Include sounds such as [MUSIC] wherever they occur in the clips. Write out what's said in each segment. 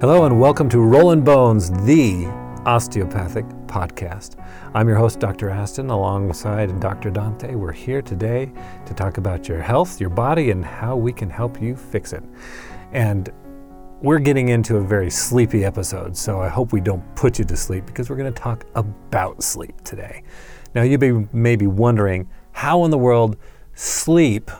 Hello and welcome to Rollin' Bones, the osteopathic podcast. I'm your host, Dr. Aston, alongside Dr. Dante. We're here today to talk about your health, your body, and how we can help you fix it. And we're getting into a very sleepy episode, so I hope we don't put you to sleep because we're going to talk about sleep today. Now, you may be wondering how in the world sleep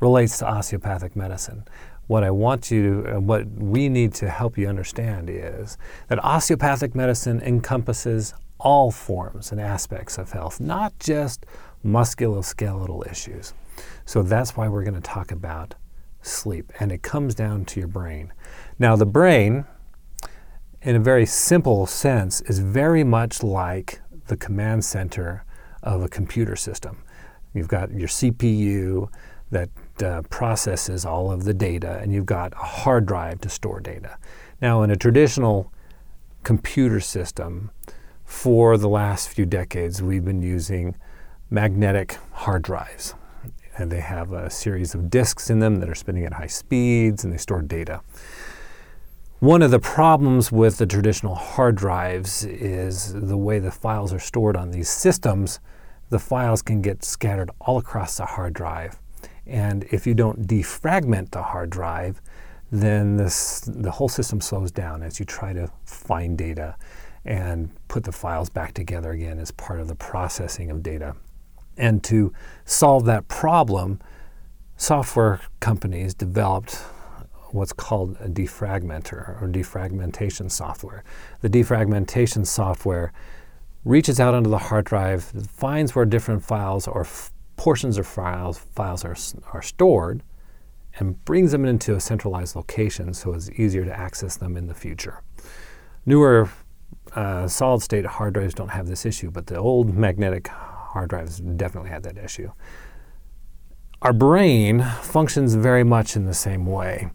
relates to osteopathic medicine. What I want you, to, what we need to help you understand is that osteopathic medicine encompasses all forms and aspects of health, not just musculoskeletal issues. So that's why we're going to talk about sleep, and it comes down to your brain. Now, the brain, in a very simple sense, is very much like the command center of a computer system. You've got your CPU that uh, processes all of the data, and you've got a hard drive to store data. Now, in a traditional computer system, for the last few decades, we've been using magnetic hard drives. And they have a series of disks in them that are spinning at high speeds and they store data. One of the problems with the traditional hard drives is the way the files are stored on these systems. The files can get scattered all across the hard drive and if you don't defragment the hard drive, then this, the whole system slows down as you try to find data and put the files back together again as part of the processing of data. And to solve that problem, software companies developed what's called a defragmenter or defragmentation software. The defragmentation software reaches out onto the hard drive, finds where different files or portions of files, files are, are stored and brings them into a centralized location so it's easier to access them in the future. Newer uh, solid state hard drives don't have this issue, but the old magnetic hard drives definitely had that issue. Our brain functions very much in the same way.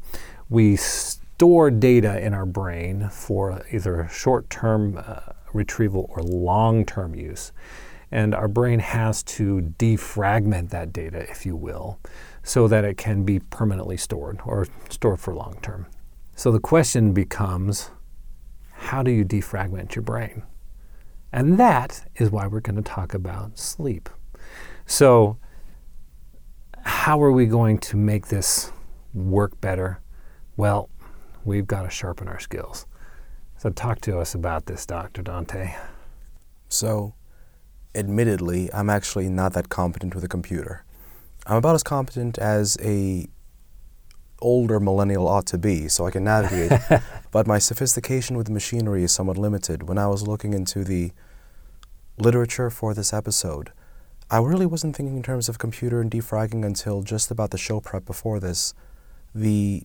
We store data in our brain for either short term uh, retrieval or long term use. And our brain has to defragment that data, if you will, so that it can be permanently stored or stored for long term. So the question becomes how do you defragment your brain? And that is why we're going to talk about sleep. So, how are we going to make this work better? Well, we've got to sharpen our skills. So, talk to us about this, Dr. Dante. So, admittedly, I'm actually not that competent with a computer. I'm about as competent as a older millennial ought to be, so I can navigate. [LAUGHS] but my sophistication with machinery is somewhat limited. When I was looking into the literature for this episode, I really wasn't thinking in terms of computer and defragging until just about the show prep before this. The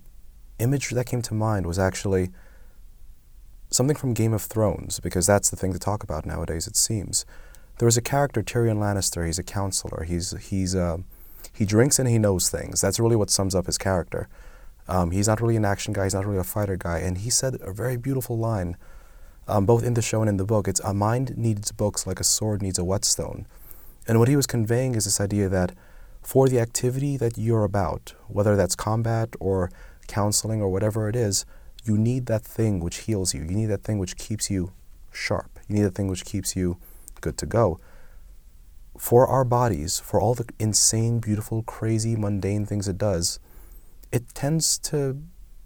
image that came to mind was actually something from Game of Thrones, because that's the thing to talk about nowadays, it seems there was a character Tyrion Lannister. He's a counselor. He's he's uh, he drinks and he knows things. That's really what sums up his character. Um, he's not really an action guy. He's not really a fighter guy. And he said a very beautiful line, um, both in the show and in the book. It's a mind needs books like a sword needs a whetstone. And what he was conveying is this idea that for the activity that you're about, whether that's combat or counseling or whatever it is, you need that thing which heals you. You need that thing which keeps you sharp. You need that thing which keeps you good to go. For our bodies, for all the insane, beautiful, crazy, mundane things it does, it tends to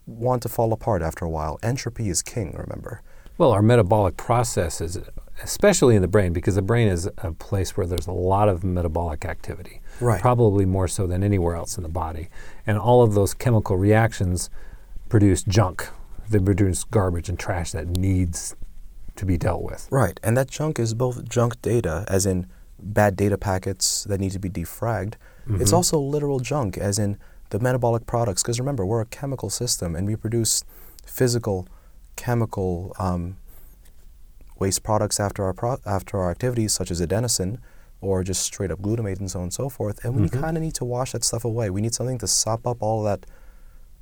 want to fall apart after a while. Entropy is king, remember. Well, our metabolic processes, especially in the brain, because the brain is a place where there's a lot of metabolic activity, right. probably more so than anywhere else in the body. And all of those chemical reactions produce junk. They produce garbage and trash that needs to be dealt with. Right, and that junk is both junk data, as in bad data packets that need to be defragged. Mm-hmm. It's also literal junk, as in the metabolic products. Because remember, we're a chemical system, and we produce physical, chemical um, waste products after our pro- after our activities, such as adenosine or just straight up glutamate and so on and so forth. And we mm-hmm. kind of need to wash that stuff away. We need something to sop up all that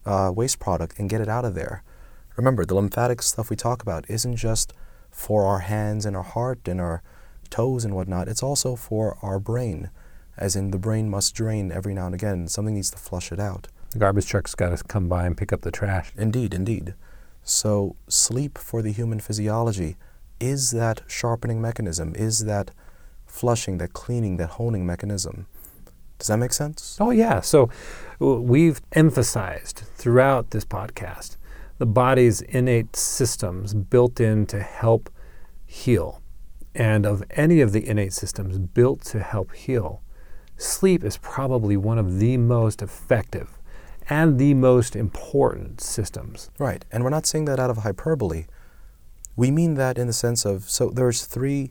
uh, waste product and get it out of there. Remember, the lymphatic stuff we talk about isn't just for our hands and our heart and our toes and whatnot. It's also for our brain, as in the brain must drain every now and again. Something needs to flush it out. The garbage truck's got to come by and pick up the trash. Indeed, indeed. So, sleep for the human physiology is that sharpening mechanism, is that flushing, that cleaning, that honing mechanism. Does that make sense? Oh, yeah. So we've emphasized throughout this podcast the body's innate systems built in to help heal. And of any of the innate systems built to help heal, sleep is probably one of the most effective and the most important systems. Right. And we're not saying that out of hyperbole. We mean that in the sense of so there's three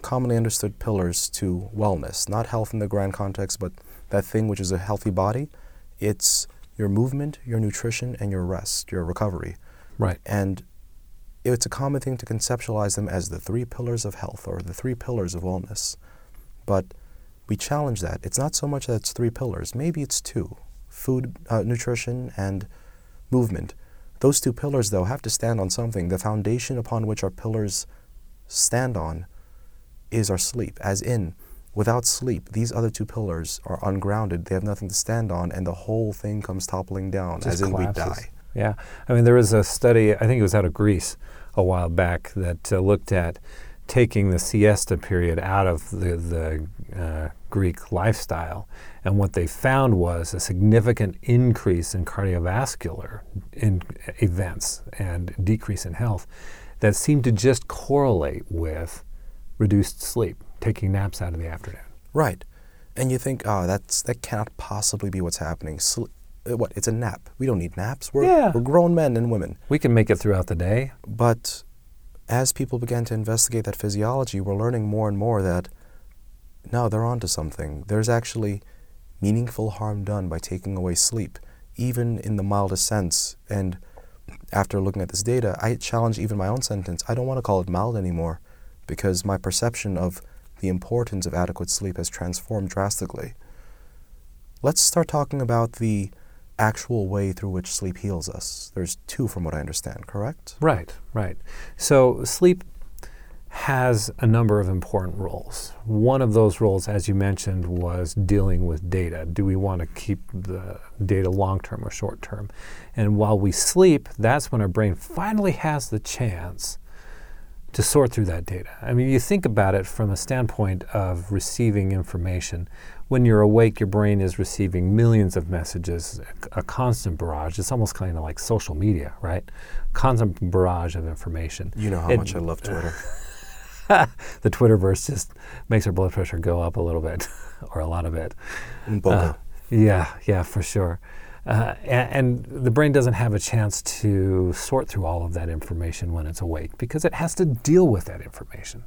commonly understood pillars to wellness, not health in the grand context, but that thing which is a healthy body. It's your movement, your nutrition, and your rest, your recovery. Right. And it's a common thing to conceptualize them as the three pillars of health or the three pillars of wellness. But we challenge that. It's not so much that it's three pillars, maybe it's two food, uh, nutrition, and movement. Those two pillars, though, have to stand on something. The foundation upon which our pillars stand on is our sleep, as in, without sleep, these other two pillars are ungrounded. They have nothing to stand on, and the whole thing comes toppling down, Just as in collapses. we die. Yeah. I mean, there was a study, I think it was out of Greece a while back, that uh, looked at taking the siesta period out of the, the uh, Greek lifestyle. And what they found was a significant increase in cardiovascular in events and decrease in health that seemed to just correlate with reduced sleep, taking naps out of the afternoon. Right. And you think, oh, that's that cannot possibly be what's happening. Sl- uh, what? It's a nap. We don't need naps. We're, Yeah. we're grown men and women. We can make it throughout the day. But as people began to investigate that physiology, we're learning more and more that no, they're onto something. There's actually meaningful harm done by taking away sleep, even in the mildest sense. And after looking at this data, I challenge even my own sentence. I don't want to call it mild anymore because my perception of the importance of adequate sleep has transformed drastically. Let's start talking about the actual way through which sleep heals us. There's two, from what I understand, correct? Right, right. So sleep has a number of important roles. One of those roles, as you mentioned, was dealing with data. Do we want to keep the data long term or short term? And while we sleep, that's when our brain finally has the chance to sort through that data. I mean, you think about it from a standpoint of receiving information. When you're awake, your brain is receiving millions of messages, a, a constant barrage. It's almost kind of like social media, right? Constant barrage of information. You know how It- much I love Twitter. [LAUGHS] the Twitterverse just makes our blood pressure go up a little bit, [LAUGHS] or a lot of it. Uh, yeah, yeah, for sure. Uh, and, and the brain doesn't have a chance to sort through all of that information when it's awake because it has to deal with that information.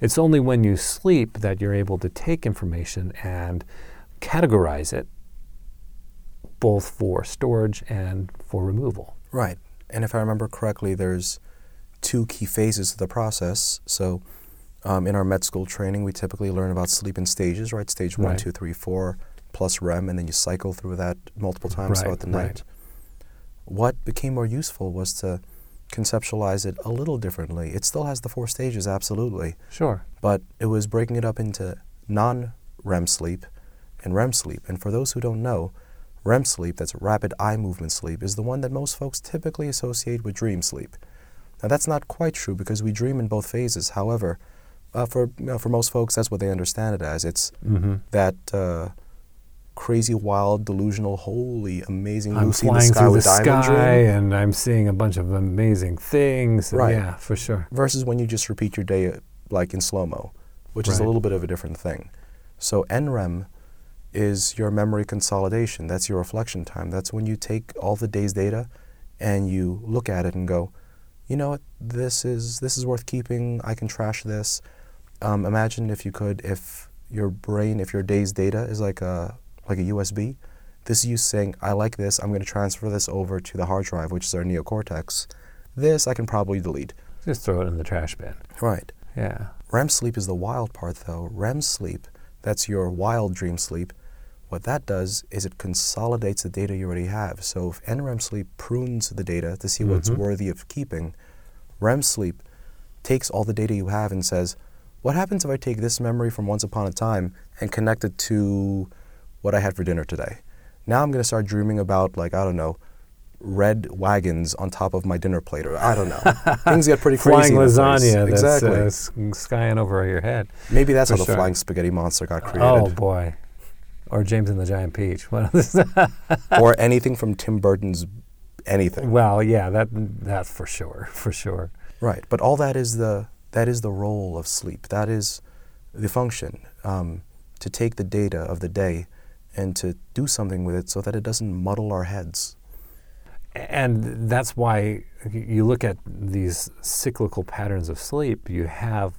It's only when you sleep that you're able to take information and categorize it both for storage and for removal. Right. And if I remember correctly, there's two key phases of the process. So, um, in our med school training, we typically learn about sleep in stages, right? Stage one, Right. two, three, four, plus REM, and then you cycle through that multiple times Right, throughout the right. night. What became more useful was to conceptualize it a little differently. It still has the four stages, absolutely, Sure. but it was breaking it up into non REM sleep and REM sleep. And for those who don't know, REM sleep, that's rapid eye movement sleep, is the one that most folks typically associate with dream sleep. Now, that's not quite true because we dream in both phases. However, uh, for, you know, for most folks, that's what they understand it as. It's Mm-hmm. that uh, crazy, wild, delusional, holy, amazing I'm Lucy in the flying sky through the sky and I'm seeing a bunch of amazing things. Right. Yeah, for sure. versus when you just repeat your day like in slow mo, which is a little bit of a different thing. So NREM is your memory consolidation. That's your reflection time. That's when you take all the day's data and you look at it and go, you know what, this is this is worth keeping. I can trash this. Um, imagine if you could, if your brain, if your day's data is like a like a USB. This is you saying, I like this. I'm going to transfer this over to the hard drive, which is our neocortex. This I can probably delete. Just throw it in the trash bin. Right. Yeah. REM sleep is the wild part, though. REM sleep, that's your wild dream sleep. What that does is it consolidates the data you already have. So if NREM sleep prunes the data to see what's Mhm. worthy of keeping, REM sleep takes all the data you have and says, what happens if I take this memory from once upon a time and connect it to what I had for dinner today? Now I'm going to start dreaming about, like, I don't know, red wagons on top of my dinner plate, or I don't know. [LAUGHS] Things get pretty crazy. place. lasagna that's exactly. uh, s- skying over your head. Maybe that's for how the sure. flying spaghetti monster got created, Oh boy. Or James and the Giant Peach. One of those- [LAUGHS] or anything from Tim Burton's anything. well, yeah, that that's for sure, [LAUGHS] for sure. Right, but all that is the that is the role of sleep. That is the function um, to take the data of the day and to do something with it so that it doesn't muddle our heads. And that's why you look at these cyclical patterns of sleep, you have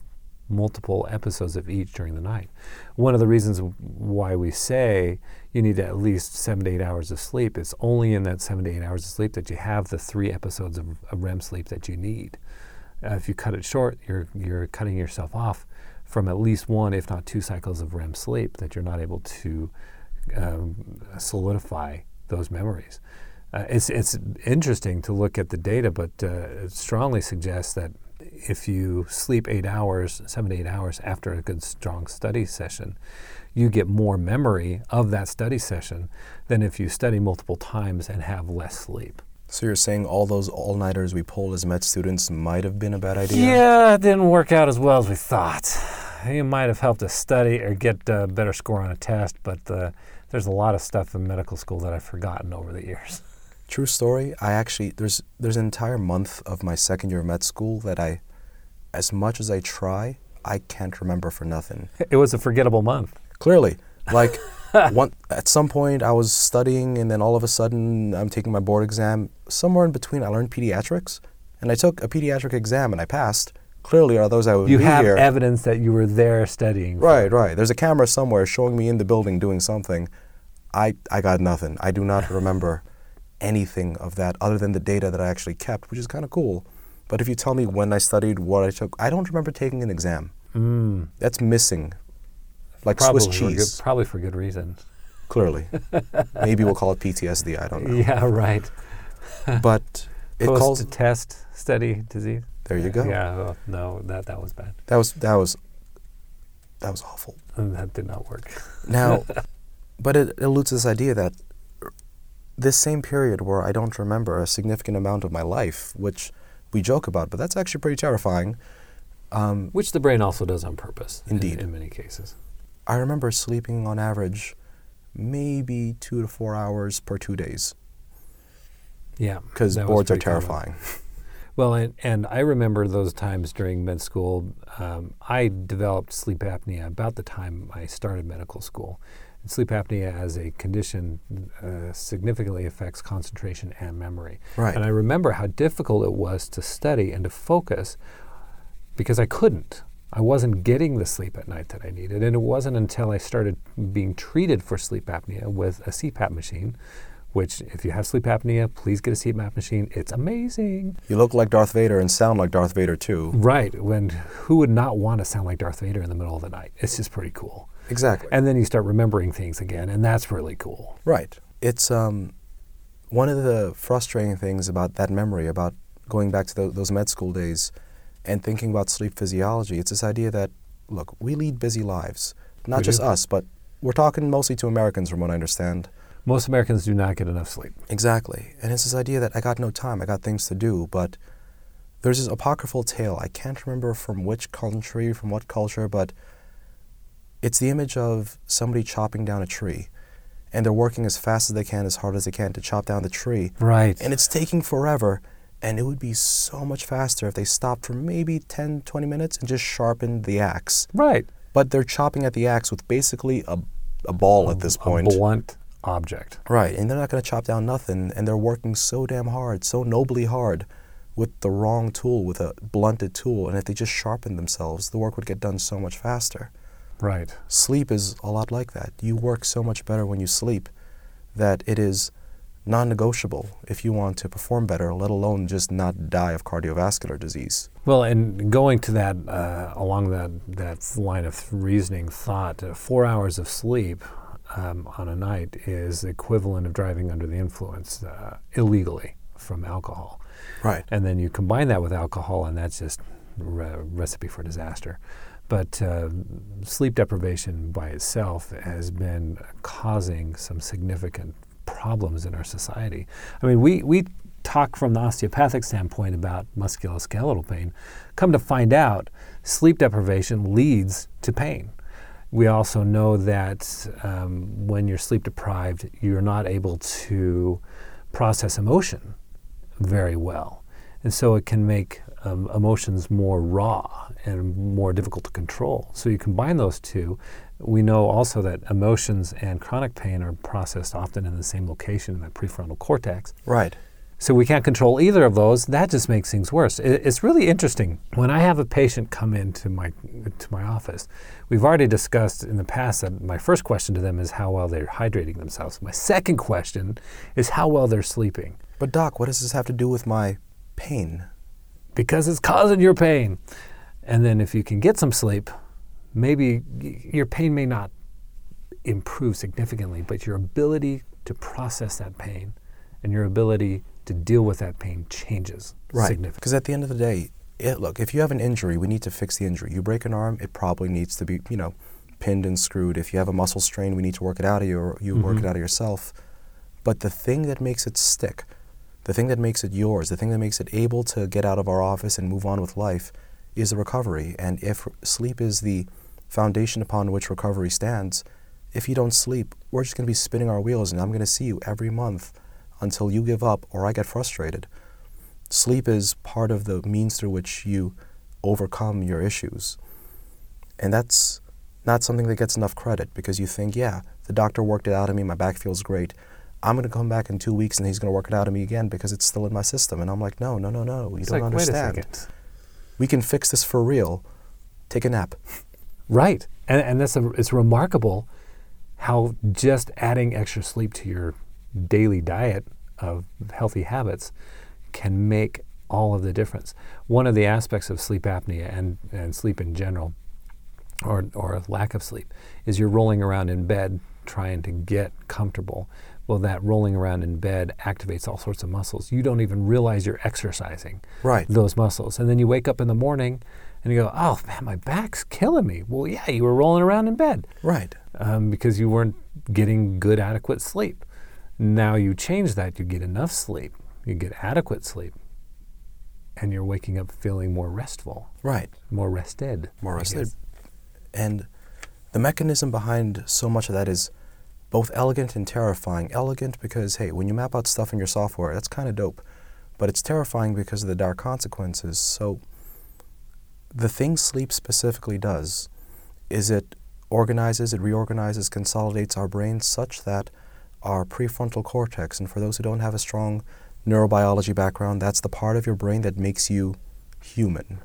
multiple episodes of each during the night. One of the reasons why we say you need at least seven to eight hours of sleep is only in that seven to eight hours of sleep that you have the three episodes of, of REM sleep that you need. Uh, if you cut it short, you're, you're cutting yourself off from at least one, if not two cycles of REM sleep that you're not able to um, solidify those memories. Uh, it's it's interesting to look at the data, but uh, it strongly suggests that if you sleep eight hours, seven to eight hours after a good strong study session, you get more memory of that study session than if you study multiple times and have less sleep. So you're saying all those all-nighters we pulled as med students might have been a bad idea? Yeah, it didn't work out as well as we thought. It might have helped us study or get a better score on a test, but uh, there's a lot of stuff in medical school that I've forgotten over the years. [LAUGHS] True story. I actually there's there's an entire month of my second year of med school that I, as much as I try, I can't remember for nothing. It was a forgettable month. Clearly, [LAUGHS] like one at some point I was studying, and then all of a sudden I'm taking my board exam. Somewhere in between, I learned pediatrics, and I took a pediatric exam and I passed. Clearly, are those I would You be have here. evidence that you were there studying. Right, right. There's a camera somewhere showing me in the building doing something. I, I got nothing. I do not [LAUGHS] remember anything of that other than the data that I actually kept, which is kind of cool. But if you tell me when I studied, what I took, I don't remember taking an exam. Mm, That's missing. Like probably Swiss for good, cheese, probably for good reason. clearly. [LAUGHS] Maybe we'll call it PTSD, I don't know. Yeah, right. But [LAUGHS] it calls. Post-test study disease. There you go. Yeah, no, that that was bad. That was, that was, that was awful. And that did not work. [LAUGHS] Now, but it alludes to this idea that this same period where I don't remember a significant amount of my life, which we joke about, but that's actually pretty terrifying. Um, Which the brain also does on purpose. in- Indeed. in many cases. I remember sleeping on average maybe two to four hours per two days Yeah. because boards are terrifying. Well, and, and I remember those times during med school. Um, I developed sleep apnea about the time I started medical school. And sleep apnea as a condition uh, significantly affects concentration and memory. Right. And I remember how difficult it was to study and to focus because I couldn't. I wasn't getting the sleep at night that I needed. And it wasn't until I started being treated for sleep apnea with a CPAP machine, which, if you have sleep apnea, please get a CPAP machine. It's amazing. You look like Darth Vader and sound like Darth Vader too. Right. When who would not want to sound like Darth Vader in the middle of the night? It's just pretty cool. Exactly. And then you start remembering things again, and that's really cool. Right. It's um, one of the frustrating things about that memory, about going back to tho- those med school days and thinking about sleep physiology. It's this idea that, look, we lead busy lives. Not We just do. us, but we're talking mostly to Americans from what I understand. Most Americans do not get enough sleep. Exactly. And it's this idea that I got no time, I got things to do, but there's this apocryphal tale. I can't remember from which country, from what culture, but it's the image of somebody chopping down a tree. And they're working as fast as they can, as hard as they can to chop down the tree. Right. And it's taking forever. And it would be so much faster if they stopped for maybe 10, 20 minutes and just sharpened the axe. right. But they're chopping at the axe with basically a, a ball at this point. A blunt object. Right, and they're not going to chop down nothing, and they're working so damn hard, so nobly hard, with the wrong tool, with a blunted tool. And if they just sharpened themselves, the work would get done so much faster. Right. Sleep is a lot like that. You work so much better when you sleep that it is non negotiable if you want to perform better, let alone just not die of cardiovascular disease. Well, and going to that uh, along that that line of reasoning thought, uh, four hours of sleep um, on a night is equivalent of driving under the influence uh, illegally from alcohol. Right. And then you combine that with alcohol, and that's just re- recipe for disaster. But uh, sleep deprivation by itself has been causing some significant problems in our society. I mean, we, we talk from the osteopathic standpoint about musculoskeletal pain. Come to find out, sleep deprivation leads to pain. We also know that um, when you're sleep deprived, you're not able to process emotion very well. And so it can make um, emotions more raw and more difficult to control. So you combine those two. We know also that emotions and chronic pain are processed often in the same location in the prefrontal cortex. Right. So we can't control either of those. That just makes things worse. It's really interesting when I have a patient come into my to my office. We've already discussed in the past that my first question to them is how well they're hydrating themselves. My second question is how well they're sleeping. But doc, what does this have to do with my pain? Because it's causing your pain. And then if you can get some sleep, maybe your pain may not improve significantly, but your ability to process that pain and your ability to deal with that pain changes right. significantly. Because at the end of the day, it, look, if you have an injury, we need to fix the injury. You break an arm, it probably needs to be, you know, pinned and screwed. If you have a muscle strain, we need to work it out of you, or you mm-hmm. work it out of yourself. But the thing that makes it stick, the thing that makes it yours, the thing that makes it able to get out of our office and move on with life, is the recovery. And if sleep is the foundation upon which recovery stands, if you don't sleep, we're just going to be spinning our wheels, and I'm going to see you every month until you give up or I get frustrated. Sleep is part of the means through which you overcome your issues. And that's not something that gets enough credit because you think, yeah, the doctor worked it out of me, my back feels great. I'm going to come back in two weeks and he's going to work it out of me again because it's still in my system. And I'm like, no, no, no, no. You it's don't like, understand. We can fix this for real. Take a nap. Right. And, and that's a, it's remarkable how just adding extra sleep to your daily diet of healthy habits can make all of the difference. One of the aspects of sleep apnea and, and sleep in general, or, or lack of sleep, is you're rolling around in bed trying to get comfortable. Well, that rolling around in bed activates all sorts of muscles. You don't even realize you're exercising right. those muscles. And then you wake up in the morning and you go, oh man, my back's killing me. Well, yeah, you were rolling around in bed. Right. Um, because you weren't getting good, adequate sleep. Now you change that, you get enough sleep, you get adequate sleep, and you're waking up feeling more restful. Right. More rested. More rested. And the mechanism behind so much of that is both elegant and terrifying. Elegant because, hey, when you map out stuff in your software, that's kind of dope. But it's terrifying because of the dark consequences. So, the thing sleep specifically does is it organizes, it reorganizes, consolidates our brains such that our prefrontal cortex. And for those who don't have a strong neurobiology background, that's the part of your brain that makes you human,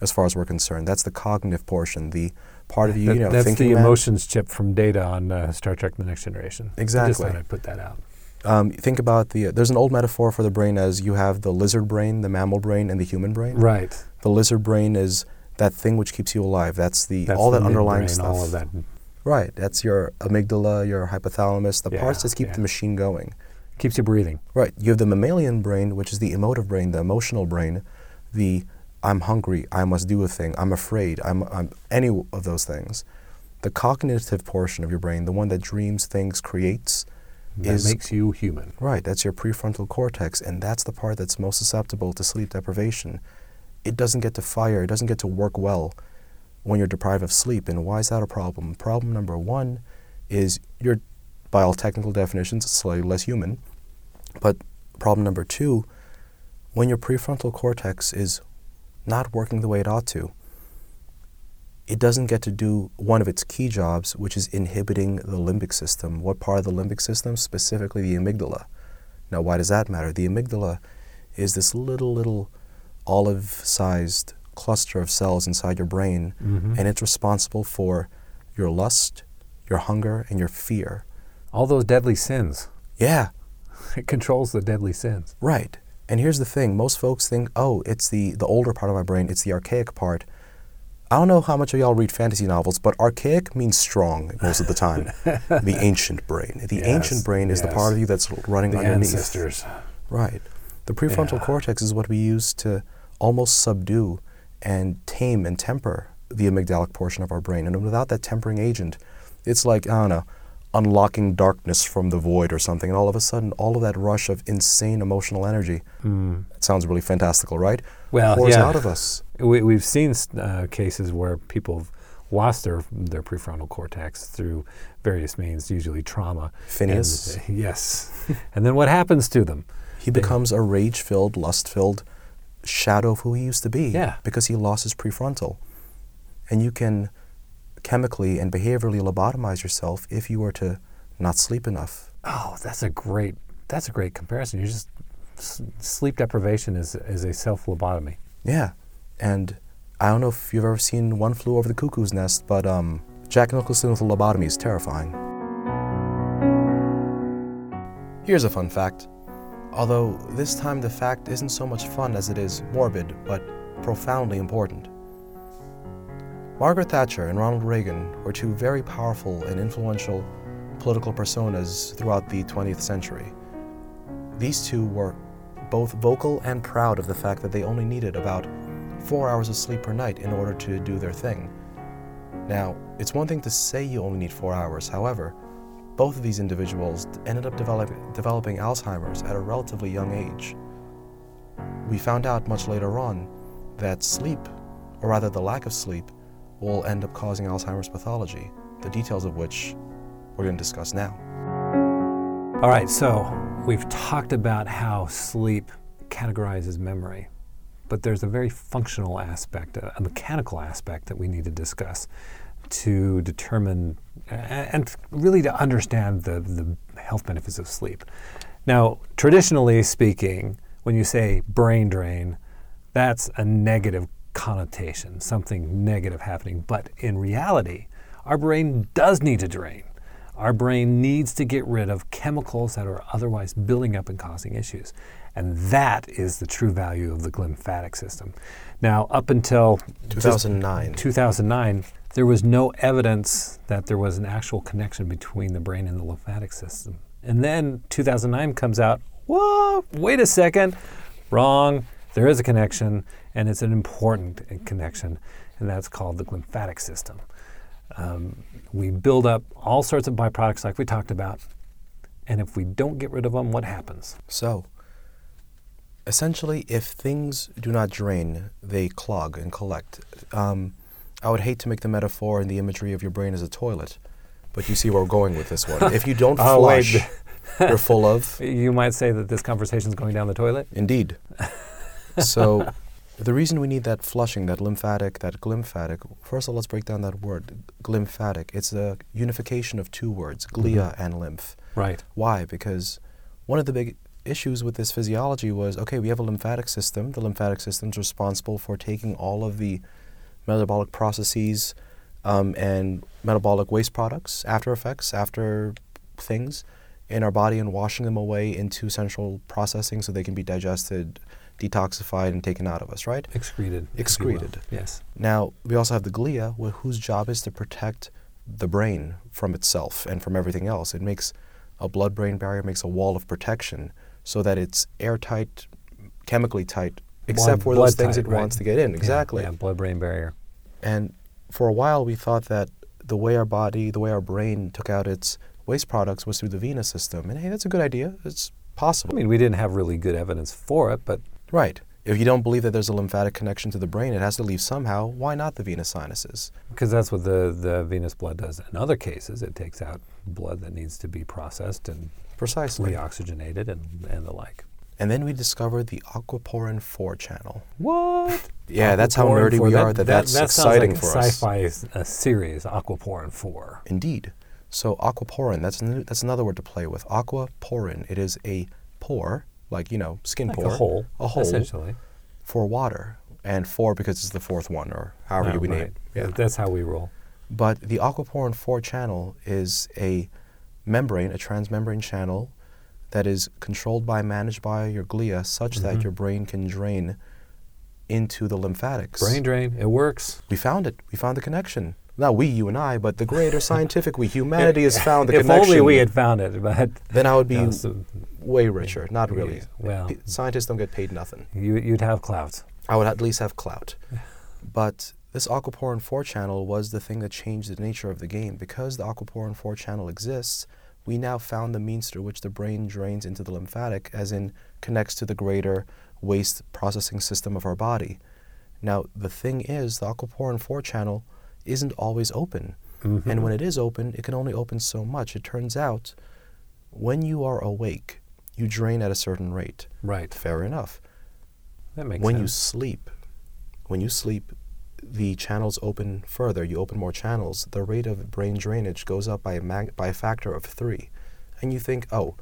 as far as we're concerned. That's the cognitive portion, the part of you, that, you know, that's the emotions chip from Data on uh, Star Trek: The Next Generation. Exactly. I just thought I'd put that out. Um, think about the. Uh, there's an old metaphor for the brain as you have the lizard brain, the mammal brain, and the human brain. Right. The lizard brain is that thing which keeps you alive. That's the that's all the that underlying brain, stuff. All of that Right. That's your amygdala, your hypothalamus, the yeah, parts that keep yeah. the machine going. Keeps you breathing. Right. You have the mammalian brain, which is the emotive brain, the emotional brain, the I'm hungry, I must do a thing, I'm afraid, I'm, I'm any of those things. The cognitive portion of your brain, the one that dreams, thinks, creates, that is, makes you human. Right. That's your prefrontal cortex, and that's the part that's most susceptible to sleep deprivation. It doesn't get to fire, it doesn't get to work well when you're deprived of sleep. And why is that a problem? Problem number one is you're, by all technical definitions, slightly less human. But problem number two, when your prefrontal cortex is not working the way it ought to, it doesn't get to do one of its key jobs, which is inhibiting the limbic system. What part of the limbic system? Specifically, the amygdala. Now, why does that matter? The amygdala is this little, little olive sized cluster of cells inside your brain, mm-hmm. and it's responsible for your lust, your hunger, and your fear. All those deadly sins. Yeah. [LAUGHS] It controls the deadly sins. Right. And here's the thing most folks think, oh, it's the, the older part of my brain, it's the archaic part. I don't know how much of y'all read fantasy novels, but archaic means strong most of the time. [LAUGHS] the ancient brain. The yes, ancient brain is yes. the part of you that's running the underneath. Ancestors. Right. The prefrontal Yeah. cortex is what we use to almost subdue and tame and temper the amygdalic portion of our brain. And without that tempering agent, it's like, I don't know, unlocking darkness from the void or something, and all of a sudden, all of that rush of insane emotional energy. It sounds really fantastical, right? Well, pours yeah. out of us. We, we've seen uh, cases where people have lost their, their prefrontal cortex through various means, usually trauma. Phineas? And, uh, yes. [LAUGHS] and then what happens to them? He becomes a rage-filled, lust-filled shadow of who he used to be. Yeah. Because he lost his prefrontal. And you can chemically and behaviorally lobotomize yourself if you were to not sleep enough. Oh, that's a great that's a great comparison. You just sleep deprivation is is a self lobotomy. Yeah. And I don't know if you've ever seen One Flew Over the Cuckoo's Nest, but um, Jack Nicholson with a lobotomy is terrifying. Here's a fun fact. Although this time the fact isn't so much fun as it is morbid, but profoundly important. Margaret Thatcher and Ronald Reagan were two very powerful and influential political personas throughout the 20th century. These two were both vocal and proud of the fact that they only needed about four hours of sleep per night in order to do their thing. Now, it's one thing to say you only need four hours, however, both of these individuals ended up develop, developing Alzheimer's at a relatively young age. We found out much later on that sleep, or rather the lack of sleep, will end up causing Alzheimer's pathology, the details of which we're going to discuss now. All right, so we've talked about how sleep categorizes memory, but there's a very functional aspect, a, a mechanical aspect that we need to discuss to determine and really to understand the, the health benefits of sleep. Now, traditionally speaking, when you say brain drain, that's a negative connotation, something negative happening. But in reality, our brain does need to drain. Our brain needs to get rid of chemicals that are otherwise building up and causing issues. And that is the true value of the glymphatic system. Now, up until 2009. 2009, there was no evidence that there was an actual connection between the brain and the lymphatic system. And then 2009 comes out, whoa, wait a second, wrong. There is a connection, and it's an important connection, and that's called the glymphatic system. Um, we build up all sorts of byproducts, like we talked about, and if we don't get rid of them, what happens? So, essentially, if things do not drain, they clog and collect. Um, I would hate to make the metaphor and the imagery of your brain as a toilet, but you see where we're going with this one. If you don't [LAUGHS] Oh, flush, you're full of. [LAUGHS] You might say that this conversation is going down the toilet. Indeed. [LAUGHS] So, the reason we need that flushing, that lymphatic, that glymphatic, first of all, let's break down that word. Glymphatic. It's a unification of two words, mm-hmm. glia and lymph. Right. Why? Because one of the big issues with this physiology was okay, we have a lymphatic system. The lymphatic system is responsible for taking all of the metabolic processes um, and metabolic waste products, after effects, after things in our body and washing them away into central processing so they can be digested, detoxified, and taken out of us, right? Excreted. if you will. Excreted. Yes. Now, we also have the glia, wh- whose job is to protect the brain from itself and from everything else. It makes a blood brain barrier, makes a wall of protection so that it's airtight, chemically tight, except for those things tight, it right. wants to get in. Exactly. Yeah, blood-brain barrier. And for a while, we thought that the way our body, the way our brain took out its waste products was through the venous system. And hey, that's a good idea. It's possible. I mean, we didn't have really good evidence for it, but Right. If you don't believe that there's a lymphatic connection to the brain, it has to leave somehow. Why not the venous sinuses? because that's what the, the venous blood does. In other cases, it takes out blood that needs to be processed and Precisely. reoxygenated and, and the like. And then we discovered the aquaporin 4 channel. What? Yeah, that's how nerdy 4. we are that, that's that exciting sounds for like us. sci-fi s- uh, series, Aquaporin 4. Indeed. So aquaporin, that's an, that's another word to play with. Aquaporin, it is a pore, like, you know, skin Like pore. a hole, A hole essentially. for water. And four because it's the fourth one, or however Oh, you would name it. Yeah. That's how we roll. But the aquaporin 4 channel is a membrane, a transmembrane channel that is controlled by, managed by your glia such that Mhm. your brain can drain into the lymphatics. Brain drain, it works. We found it. We found the connection. Not we, you and I, but the greater [LAUGHS] scientific we. Humanity has found the if connection. only we had found it, but then I would be no, so way richer. Not really. Yeah, well. P- scientists don't get paid nothing. you, you'd have clout. I would at least have clout. [LAUGHS] But this aquaporin 4 channel was the thing that changed the nature of the game. Because the aquaporin 4 channel exists, we now found the means through which the brain drains into the lymphatic, as in connects to the greater waste processing system of our body. Now, the thing is, the aquaporin 4 channel isn't always open. Mhm. And when it is open, it can only open so much. It turns out, when you are awake, you drain at a certain rate. right, Fair enough. that makes when you sleep, when you sleep, the channels open further. You open more channels. The rate of brain drainage goes up by a mag- by a factor of three, and you think, oh,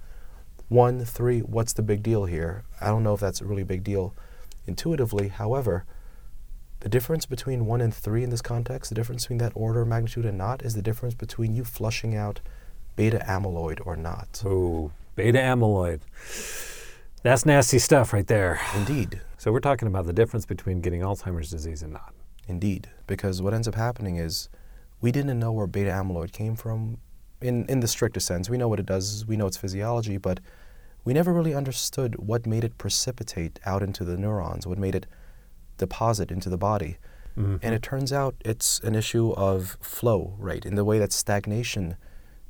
one, three, what's the big deal here? I don't know if that's a really big deal intuitively. However, the difference between one and three in this context, the difference between that order of magnitude and not, is the difference between you flushing out beta amyloid or not. Oh, beta amyloid. That's nasty stuff right there. Indeed. So we're talking about the difference between getting Alzheimer's disease and not. Indeed, because what ends up happening is we didn't know where beta amyloid came from in, in the strictest sense. We know what it does, we know its physiology, but we never really understood what made it precipitate out into the neurons, what made it deposit into the body. Mhm. And it turns out it's an issue of flow right? in the way that stagnation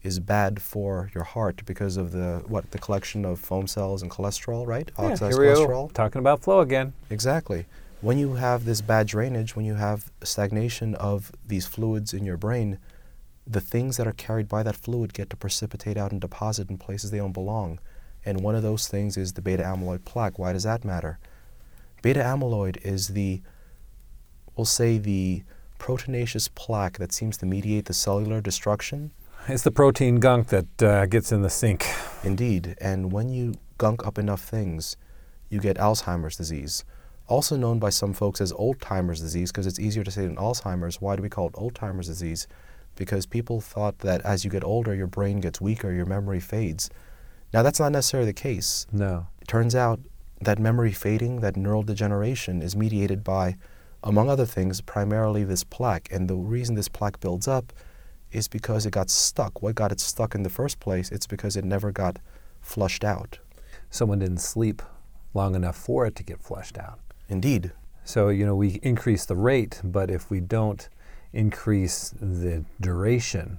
is bad for your heart because of the what the collection of foam cells and cholesterol, right? Yeah, Oxidized here we go. Talking about flow again. Exactly. When you have this bad drainage, when you have stagnation of these fluids in your brain, the things that are carried by that fluid get to precipitate out and deposit in places they don't belong. And one of those things is the beta amyloid plaque. Why does that matter? Beta amyloid is the, we'll say, the proteinaceous plaque that seems to mediate the cellular destruction It's the protein gunk that uh, gets in the sink. Indeed, and when you gunk up enough things, you get Alzheimer's disease, also known by some folks as old timers disease because it's easier to say than Alzheimer's. Why do we call it old timers disease? Because people thought that as you get older, your brain gets weaker, your memory fades. Now, that's not necessarily the case. No. It turns out that memory fading, that neural degeneration, is mediated by, among other things, primarily this plaque. And the reason this plaque builds up is because it got stuck. What got it stuck in the first place? It's because it never got flushed out. Someone didn't sleep long enough for it to get flushed out. Indeed. So, you know, we increase the rate, but if we don't increase the duration,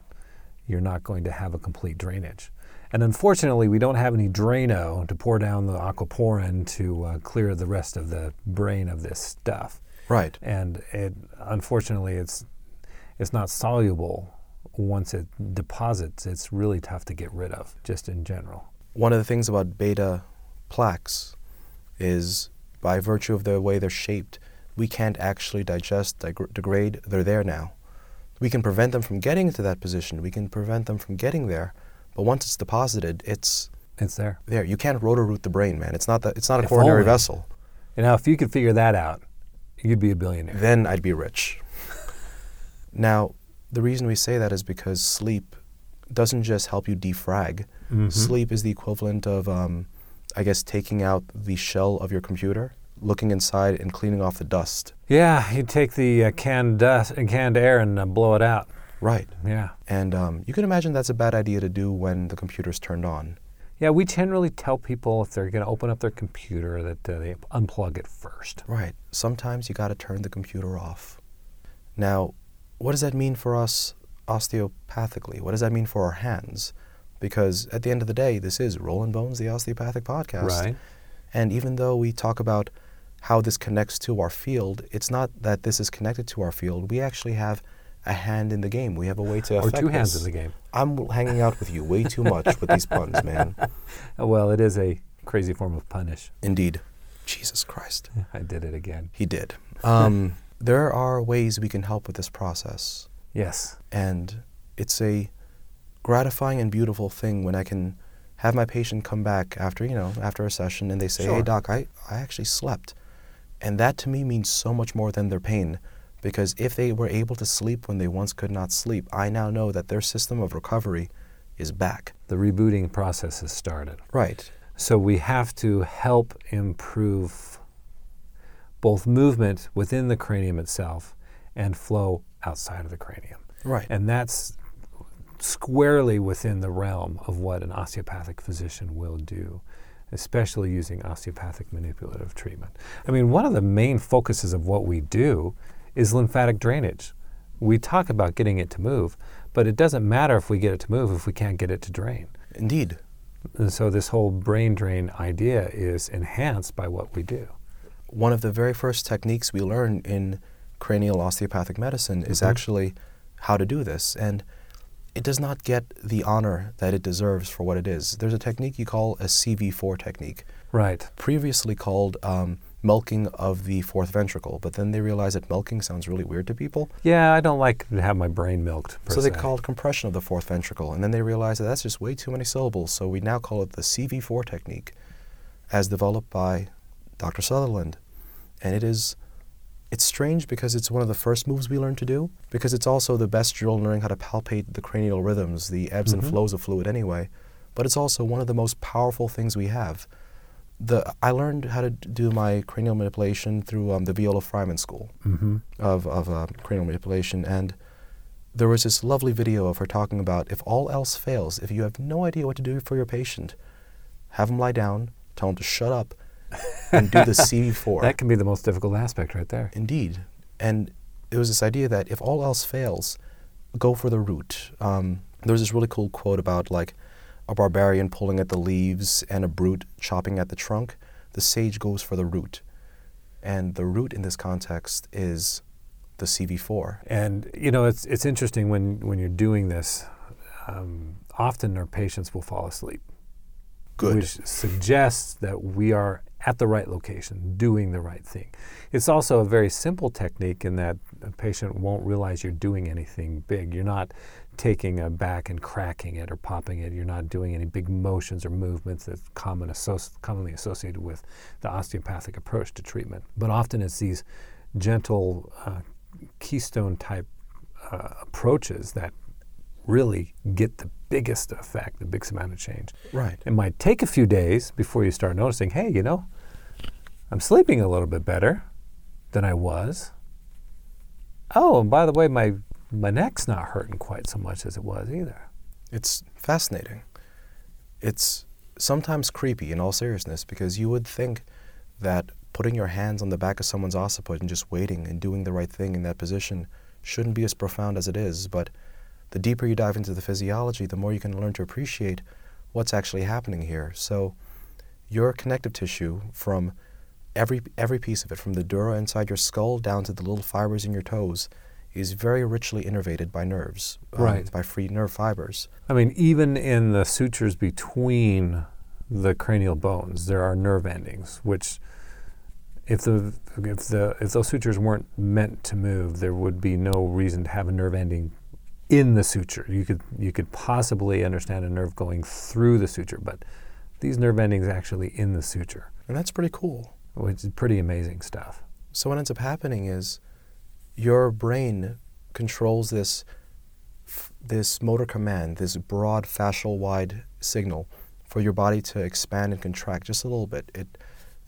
you're not going to have a complete drainage. And unfortunately, we don't have any Drano to pour down the aquaporin to uh, clear the rest of the brain of this stuff. Right. And it, unfortunately, it's it's not soluble once it deposits. It's really tough to get rid of, just in general. One of the things about beta plaques is by virtue of the way they're shaped, we can't actually digest, dig- degrade. They're there now. We can prevent them from getting into that position. We can prevent them from getting there. But once it's deposited, it's It's there. there. You can't rotor root the brain, man. It's not that. It's not a If coronary only. vessel. And now, if you could figure that out, you'd be a billionaire. Then I'd be rich. [LAUGHS] now, the reason we say that is because sleep doesn't just help you defrag. Mhm. Sleep is the equivalent of, um, I guess, taking out the shell of your computer, looking inside, and cleaning off the dust. Yeah, you take the uh, canned dust and canned air and uh, blow it out. Right. Yeah. And um, you can imagine that's a bad idea to do when the computer's turned on. Yeah, we generally tell people if they're going to open up their computer that uh, they unplug it first. Right. Sometimes you got to turn the computer off. Now, what does that mean for us osteopathically? What does that mean for our hands? Because at the end of the day, this is Rolling Bones, the osteopathic podcast. Right. And even though we talk about how this connects to our field, it's not that this is connected to our field. We actually have a hand in the game. We have a way to Or affect two hands in the game. I'm hanging out with you way too much with these puns, man. [LAUGHS] Well, it is a crazy form of punish. Indeed. Jesus Christ. [LAUGHS] I did it again. He did. Um, [LAUGHS] there are ways we can help with this process. Yes. And it's a gratifying and beautiful thing when I can have my patient come back after, you know, after a session and they say, Sure. hey, doc, I, I actually slept. And that to me means so much more than their pain. Because if they were able to sleep when they once could not sleep, I now know that their system of recovery is back. The rebooting process has started. Right. So we have to help improve both movement within the cranium itself and flow outside of the cranium. Right. And that's squarely within the realm of what an osteopathic physician will do, especially using osteopathic manipulative treatment. I mean, one of the main focuses of what we do is lymphatic drainage. We talk about getting it to move, but it doesn't matter if we get it to move if we can't get it to drain. Indeed. And so this whole brain drain idea is enhanced by what we do. One of the very first techniques we learn in cranial osteopathic medicine is Mhm. actually how to do this. And it does not get the honor that it deserves for what it is. There's a technique you call a CV4 technique, Right. previously called um, milking of the fourth ventricle, but then they realized that milking sounds really weird to people. Yeah, I don't like to have my brain milked. Per So they se. called compression of the fourth ventricle, and then they realized that that's just way too many syllables. So we now call it the CV4 technique, as developed by Dr. Sutherland, and it is. It's strange because it's one of the first moves we learn to do, because it's also the best drill in learning how to palpate the cranial rhythms, the ebbs Mhm. and flows of fluid anyway. But it's also one of the most powerful things we have. The, I learned how to do my cranial manipulation through um, the Viola Frymann School Mm-hmm. of, of uh, cranial manipulation, and there was this lovely video of her talking about if all else fails, if you have no idea what to do for your patient, have them lie down, tell them to shut up, [LAUGHS] and do the CV4. That can be the most difficult aspect right there. Indeed. And it was this idea that if all else fails, go for the root. Um, there was this really cool quote about like a barbarian pulling at the leaves and a brute chopping at the trunk. The sage goes for the root. And the root in this context is the CV4. And you know, it's it's interesting when when you're doing this. Um, often our patients will fall asleep, Good. which suggests that we are at the right location, doing the right thing. It's also a very simple technique in that a patient won't realize you're doing anything big. You're not taking a back and cracking it or popping it. You're not doing any big motions or movements that's common associ- commonly associated with the osteopathic approach to treatment. But often it's these gentle uh, keystone type uh, approaches that really get the biggest effect, the biggest amount of change. Right. It might take a few days before you start noticing, hey, you know, I'm sleeping a little bit better than I was. Oh, and by the way, my my neck's not hurting quite so much as it was either. It's fascinating. It's sometimes creepy in all seriousness because you would think that putting your hands on the back of someone's occiput and just waiting and doing the right thing in that position shouldn't be as profound as it is. But the deeper you dive into the physiology, the more you can learn to appreciate what's actually happening here. So, your connective tissue, from every every piece of it, from the dura inside your skull down to the little fibers in your toes, is very richly innervated by nerves, um, Right. by free nerve fibers. I mean, even in the sutures between the cranial bones, there are nerve endings, which if the if the if those sutures weren't meant to move, there would be no reason to have a nerve ending in the suture. You could you could possibly understand a nerve going through the suture, but these nerve endings actually in the suture, And that's pretty cool. Which is pretty amazing stuff. So what ends up happening is your brain controls this this motor command, this broad fascial wide signal for your body to expand and contract just a little bit. It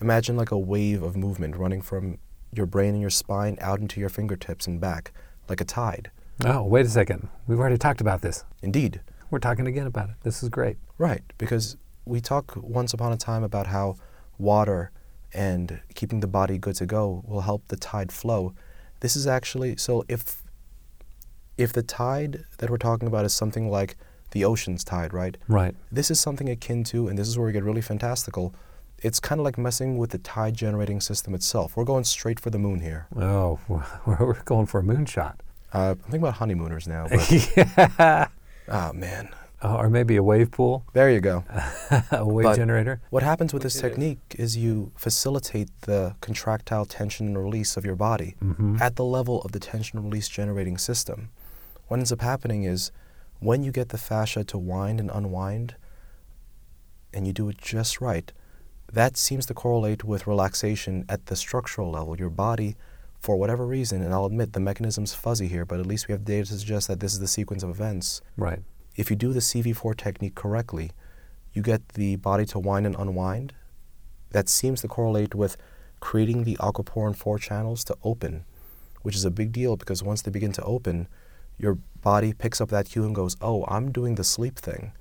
imagine like a wave of movement running from your brain and your spine out into your fingertips and back like a tide. Oh, wait a second. We've already talked about this. Indeed. We're talking again about it. This is great. Right, because we talk once upon a time about how water and keeping the body good to go will help the tide flow. This is actually so if if the tide that we're talking about is something like the ocean's tide, right? Right. This is something akin to, and this is where we get really fantastical. It's kind of like messing with the tide generating system itself. We're going straight for the moon here. Oh, [LAUGHS] we're going for a moonshot. Uh, I'm thinking about honeymooners now, [LAUGHS] yeah. oh man, Uh, or maybe a wave pool, there you go. [LAUGHS] a wave But- generator. What happens with this technique is you facilitate the contractile tension and release of your body Mm-hmm. at the level of the tension release generating system. What ends up happening is when you get the fascia to wind and unwind, and you do it just right, that seems to correlate with relaxation at the structural level. Your body, for whatever reason, and I'll admit the mechanism's fuzzy here, but at least we have data to suggest that this is the sequence of events. Right. If you do the CV4 technique correctly, you get the body to wind and unwind. That seems to correlate with creating the aquaporin 4 channels to open, which is a big deal because once they begin to open, your body picks up that cue and goes, Oh, I'm doing the sleep thing.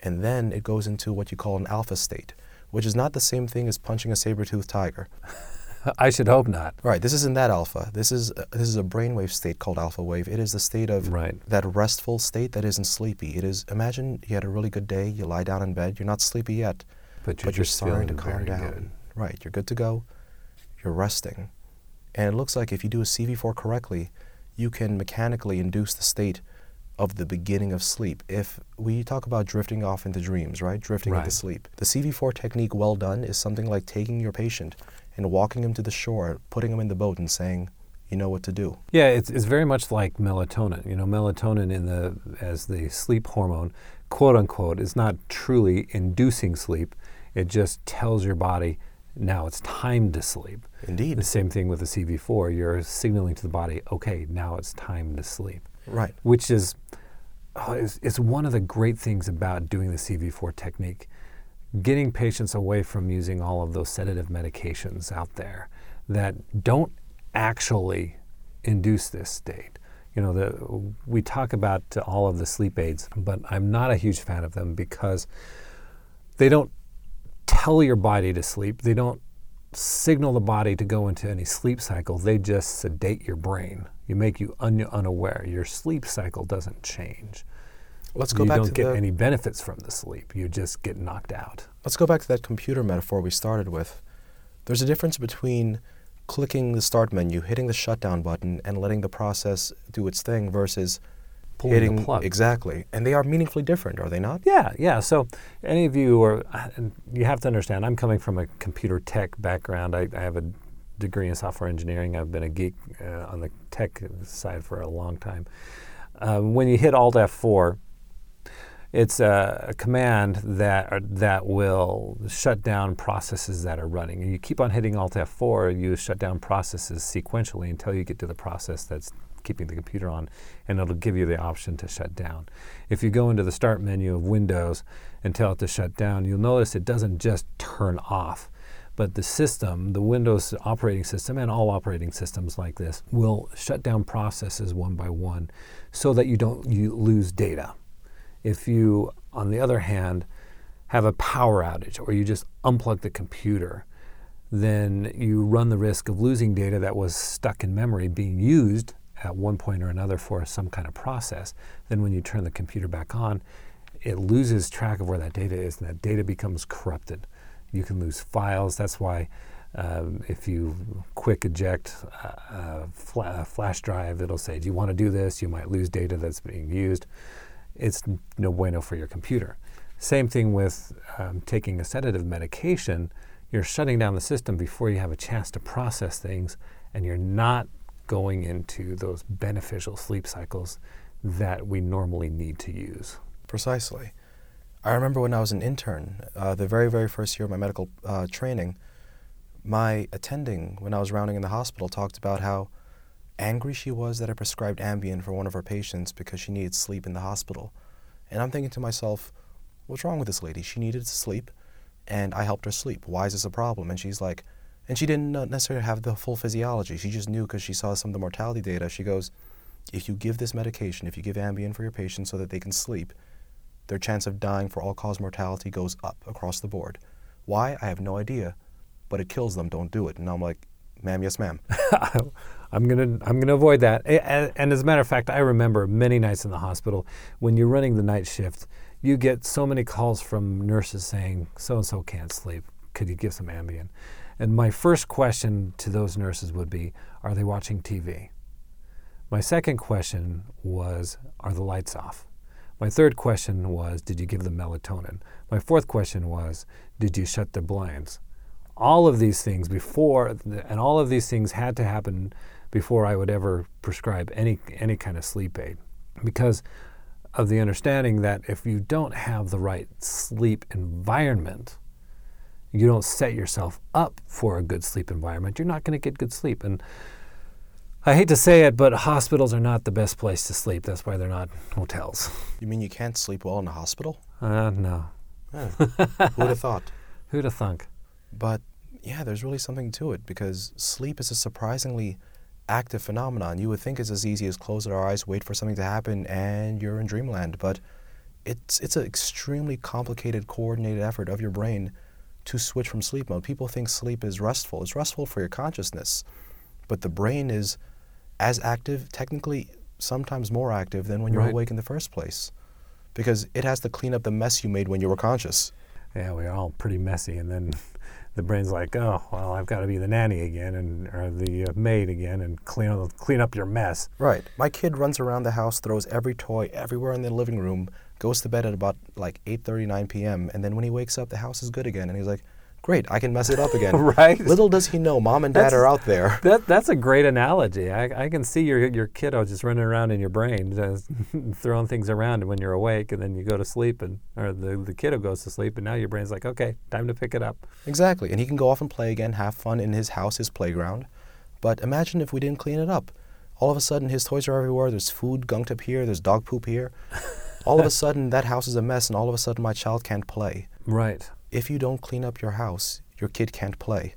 And then it goes into what you call an alpha state, which is not the same thing as punching a saber toothed tiger. [LAUGHS] [LAUGHS] I should hope not. Right. This isn't that alpha. This is uh, this is a brainwave state called alpha wave. It is the state of Right. that restful state that isn't sleepy. It is. Imagine you had a really good day. You lie down in bed. You're not sleepy yet, But you're, but you're starting to calm down. good. Right. You're good to go. You're resting, and it looks like if you do a CV4 correctly, you can mechanically induce the state of the beginning of sleep. If we talk about drifting off into dreams, right? Drifting Right. into sleep. The CV4 technique, well done, is something like taking your patient and walking him to the shore, putting him in the boat, and saying, "You know what to do." Yeah, it's, it's very much like melatonin. You know, melatonin in the as the sleep hormone, quote unquote, is not truly inducing sleep. It just tells your body now it's time to sleep. Indeed. The same thing with the CV4. You're signaling to the body, okay, now it's time to sleep. Right. Which is, oh, is, is one of the great things about doing the CV4 technique. Getting patients away from using all of those sedative medications out there that don't actually induce this state. You know, the, we talk about all of the sleep aids, but I'm not a huge fan of them because they don't tell your body to sleep. They don't signal the body to go into any sleep cycle. They just sedate your brain. You make you un- unaware. Your sleep cycle doesn't change. Let's go you back don't to get the, any benefits from the sleep. You just get knocked out. Let's go back to that computer metaphor we started with. There's a difference between clicking the start menu, hitting the shutdown button, and letting the process do its thing versus Pulling hitting the plug. exactly. And they are meaningfully different, are they not? Yeah, yeah. So, any of you are, you have to understand, I'm coming from a computer tech background. I, I have a degree in software engineering. I've been a geek uh, on the tech side for a long time. Um, when you hit Alt F4, it's a, a command that that will shut down processes that are running. And you keep on hitting Alt F4, you shut down processes sequentially until you get to the process that's keeping the computer on, and it'll give you the option to shut down. If you go into the Start menu of Windows and tell it to shut down, you'll notice it doesn't just turn off. But the system, the Windows operating system, and all operating systems like this, will shut down processes one by one so that you don't you lose data. If you, on the other hand, have a power outage or you just unplug the computer, then you run the risk of losing data that was stuck in memory being used at one point or another for some kind of process. Then when you turn the computer back on, it loses track of where that data is and that data becomes corrupted. You can lose files. That's why um, if you quick eject a, a, fla- a flash drive, it'll say, Do you want to do this? You might lose data that's being used. It's no bueno for your computer. Same thing with um, taking a sedative medication. You're shutting down the system before you have a chance to process things, and you're not going into those beneficial sleep cycles that we normally need to use. Precisely. I remember when I was an intern, uh, the very, very first year of my medical uh, training, my attending, when I was rounding in the hospital, talked about how angry she was that I prescribed Ambien for one of her patients because she needed sleep in the hospital. And I'm thinking to myself, what's wrong with this lady? She needed to sleep, and I helped her sleep. Why is this a problem? And she's like, and she didn't necessarily have the full physiology. She just knew because she saw some of the mortality data. She goes, if you give this medication, if you give Ambien for your patients so that they can sleep, their chance of dying for all cause mortality goes up across the board. Why? I have no idea, but it kills them. Don't do it. And I'm like, ma'am, yes, ma'am. [LAUGHS] I'm gonna I'm gonna avoid that. And as a matter of fact, I remember many nights in the hospital when you're running the night shift, you get so many calls from nurses saying so and so can't sleep. Could you give some Ambien? And my first question to those nurses would be, Are they watching TV? My second question was, Are the lights off? My third question was, Did you give them melatonin? My fourth question was, Did you shut the blinds? All of these things before, and all of these things had to happen before I would ever prescribe any any kind of sleep aid, because of the understanding that if you don't have the right sleep environment, you don't set yourself up for a good sleep environment, you're not going to get good sleep. And I hate to say it, but hospitals are not the best place to sleep. That's why they're not hotels. You mean you can't sleep well in a hospital? Uh, no. Eh, who would have thought? [LAUGHS] Who'd have thunk? But yeah, there's really something to it because sleep is a surprisingly active phenomenon. You would think it's as easy as close our eyes, wait for something to happen, and you're in dreamland. But it's it's an extremely complicated, coordinated effort of your brain to switch from sleep mode. People think sleep is restful. It's restful for your consciousness, but the brain is as active, technically sometimes more active than when you're Right. awake in the first place, because it has to clean up the mess you made when you were conscious. Yeah, we're all pretty messy, and then the brain's like, "Oh, well, I've got to be the nanny again, and or the uh, maid again, and clean up, clean up your mess." Right. My kid runs around the house, throws every toy everywhere in the living room, goes to bed at about like 8:30, 9 p.m., and then when he wakes up, the house is good again, and he's like, "Great, I can mess it up again." [LAUGHS] Right. Little does he know, mom and dad That's- are out there. [LAUGHS] That that's a great analogy. I, I can see your your kiddo just running around in your brain, just [LAUGHS] throwing things around when you're awake, and then you go to sleep, and or the the kiddo goes to sleep, and now your brain's like, "Okay, time to pick it up." Exactly. And he can go off and play again, have fun in his house, his playground. But imagine if we didn't clean it up. All of a sudden, his toys are everywhere. There's food gunked up here. There's dog poop here. all of a sudden, that house is a mess, and all of a sudden, my child can't play. Right. If you don't clean up your house, your kid can't play.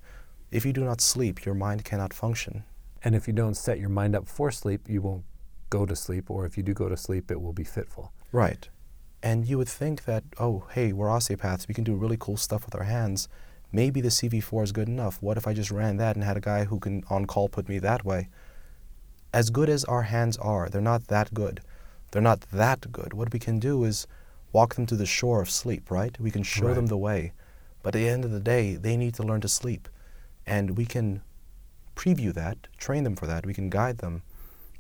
If you do not sleep, your mind cannot function. And if you don't set your mind up for sleep, you won't go to sleep, or if you do go to sleep, it will be fitful. Right. And you would think that, oh, hey, we're osteopaths. We can do really cool stuff with our hands. Maybe the CV4 is good enough. What if I just ran that and had a guy who can on call put me that way? As good as our hands are, they're not that good. They're not that good. What we can do is walk them to the shore of sleep, right? We can show them the way. But at the end of the day, they need to learn to sleep. And we can preview that, train them for that, we can guide them.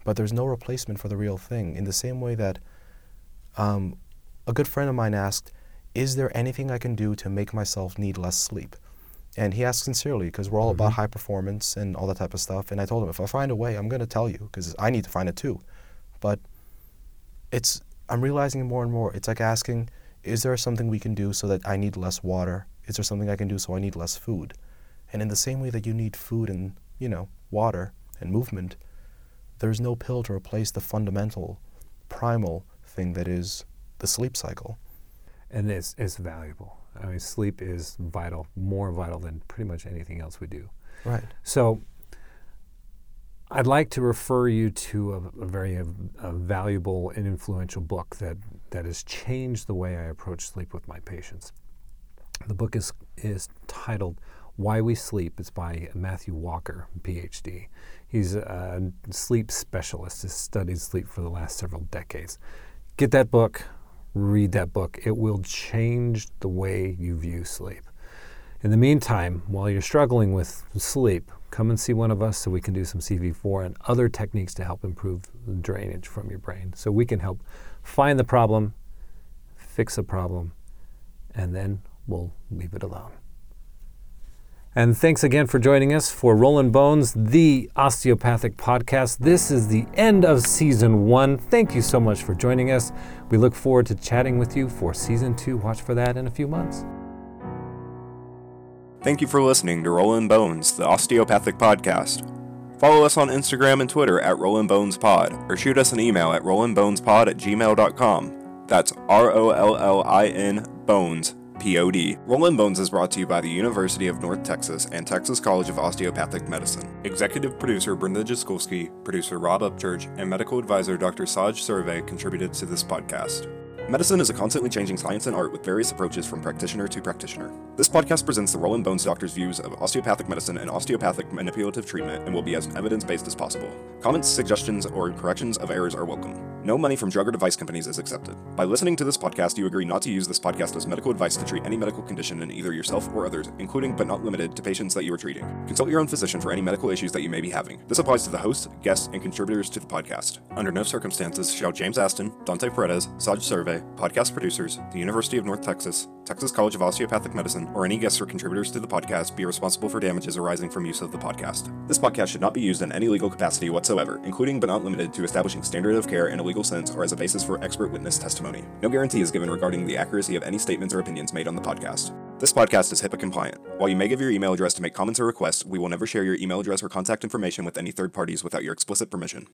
But there's no replacement for the real thing. In the same way that um, a good friend of mine asked, Is there anything I can do to make myself need less sleep? And he asked sincerely because we're all about Mhm. high performance and all that type of stuff. And I told him, if I find a way, I'm going to tell you because I need to find it too. But it's, I'm realizing more and more. It's like asking, Is there something we can do so that I need less water? Is there something I can do so I need less food? And in the same way that you need food and, you know, water and movement, there's no pill to replace the fundamental, primal thing that is the sleep cycle. And it's, it's valuable. I mean, sleep is vital, more vital than pretty much anything else we do. Right. So, I'd like to refer you to a, a very uh, a valuable and influential book that, that has changed the way I approach sleep with my patients. The book is, is titled Why We Sleep. It's by Matthew Walker, PhD. He's a sleep specialist, has studied sleep for the last several decades. Get that book, read that book. It will change the way you view sleep. In the meantime, while you're struggling with sleep, come and see one of us so we can do some CV4 and other techniques to help improve the drainage from your brain. So we can help find the problem, fix the problem, and then we'll leave it alone. And thanks again for joining us for Rollin' Bones, the osteopathic podcast. This is the end of season one. Thank you so much for joining us. We look forward to chatting with you for season two. Watch for that in a few months. Thank you for listening to Rollin' Bones, the osteopathic podcast. Follow us on Instagram and Twitter at Rollin' Bones Pod, or shoot us an email at rollinbonespod at gmail.com. That's R O L L I N Bones, P O D. Rollin' Bones is brought to you by the University of North Texas and Texas College of Osteopathic Medicine. Executive producer Brenda Jaskulski, producer Rob Upchurch, and medical advisor Dr. Saj Survey contributed to this podcast. Medicine is a constantly changing science and art with various approaches from practitioner to practitioner. This podcast presents the Rollin' Bones doctor's views of osteopathic medicine and osteopathic manipulative treatment and will be as evidence based as possible. Comments, suggestions, or corrections of errors are welcome. No money from drug or device companies is accepted. By listening to this podcast, you agree not to use this podcast as medical advice to treat any medical condition in either yourself or others, including but not limited to patients that you are treating. Consult your own physician for any medical issues that you may be having. This applies to the host, guests, and contributors to the podcast. Under no circumstances shall James Aston, Dante Paredes, Saj Survey, podcast producers, the University of North Texas, Texas College of Osteopathic Medicine, or any guests or contributors to the podcast be responsible for damages arising from use of the podcast. This podcast should not be used in any legal capacity whatsoever, including but not limited to establishing standard of care in a legal sense or as a basis for expert witness testimony. No guarantee is given regarding the accuracy of any statements or opinions made on the podcast. This podcast is HIPAA compliant. While you may give your email address to make comments or requests, we will never share your email address or contact information with any third parties without your explicit permission.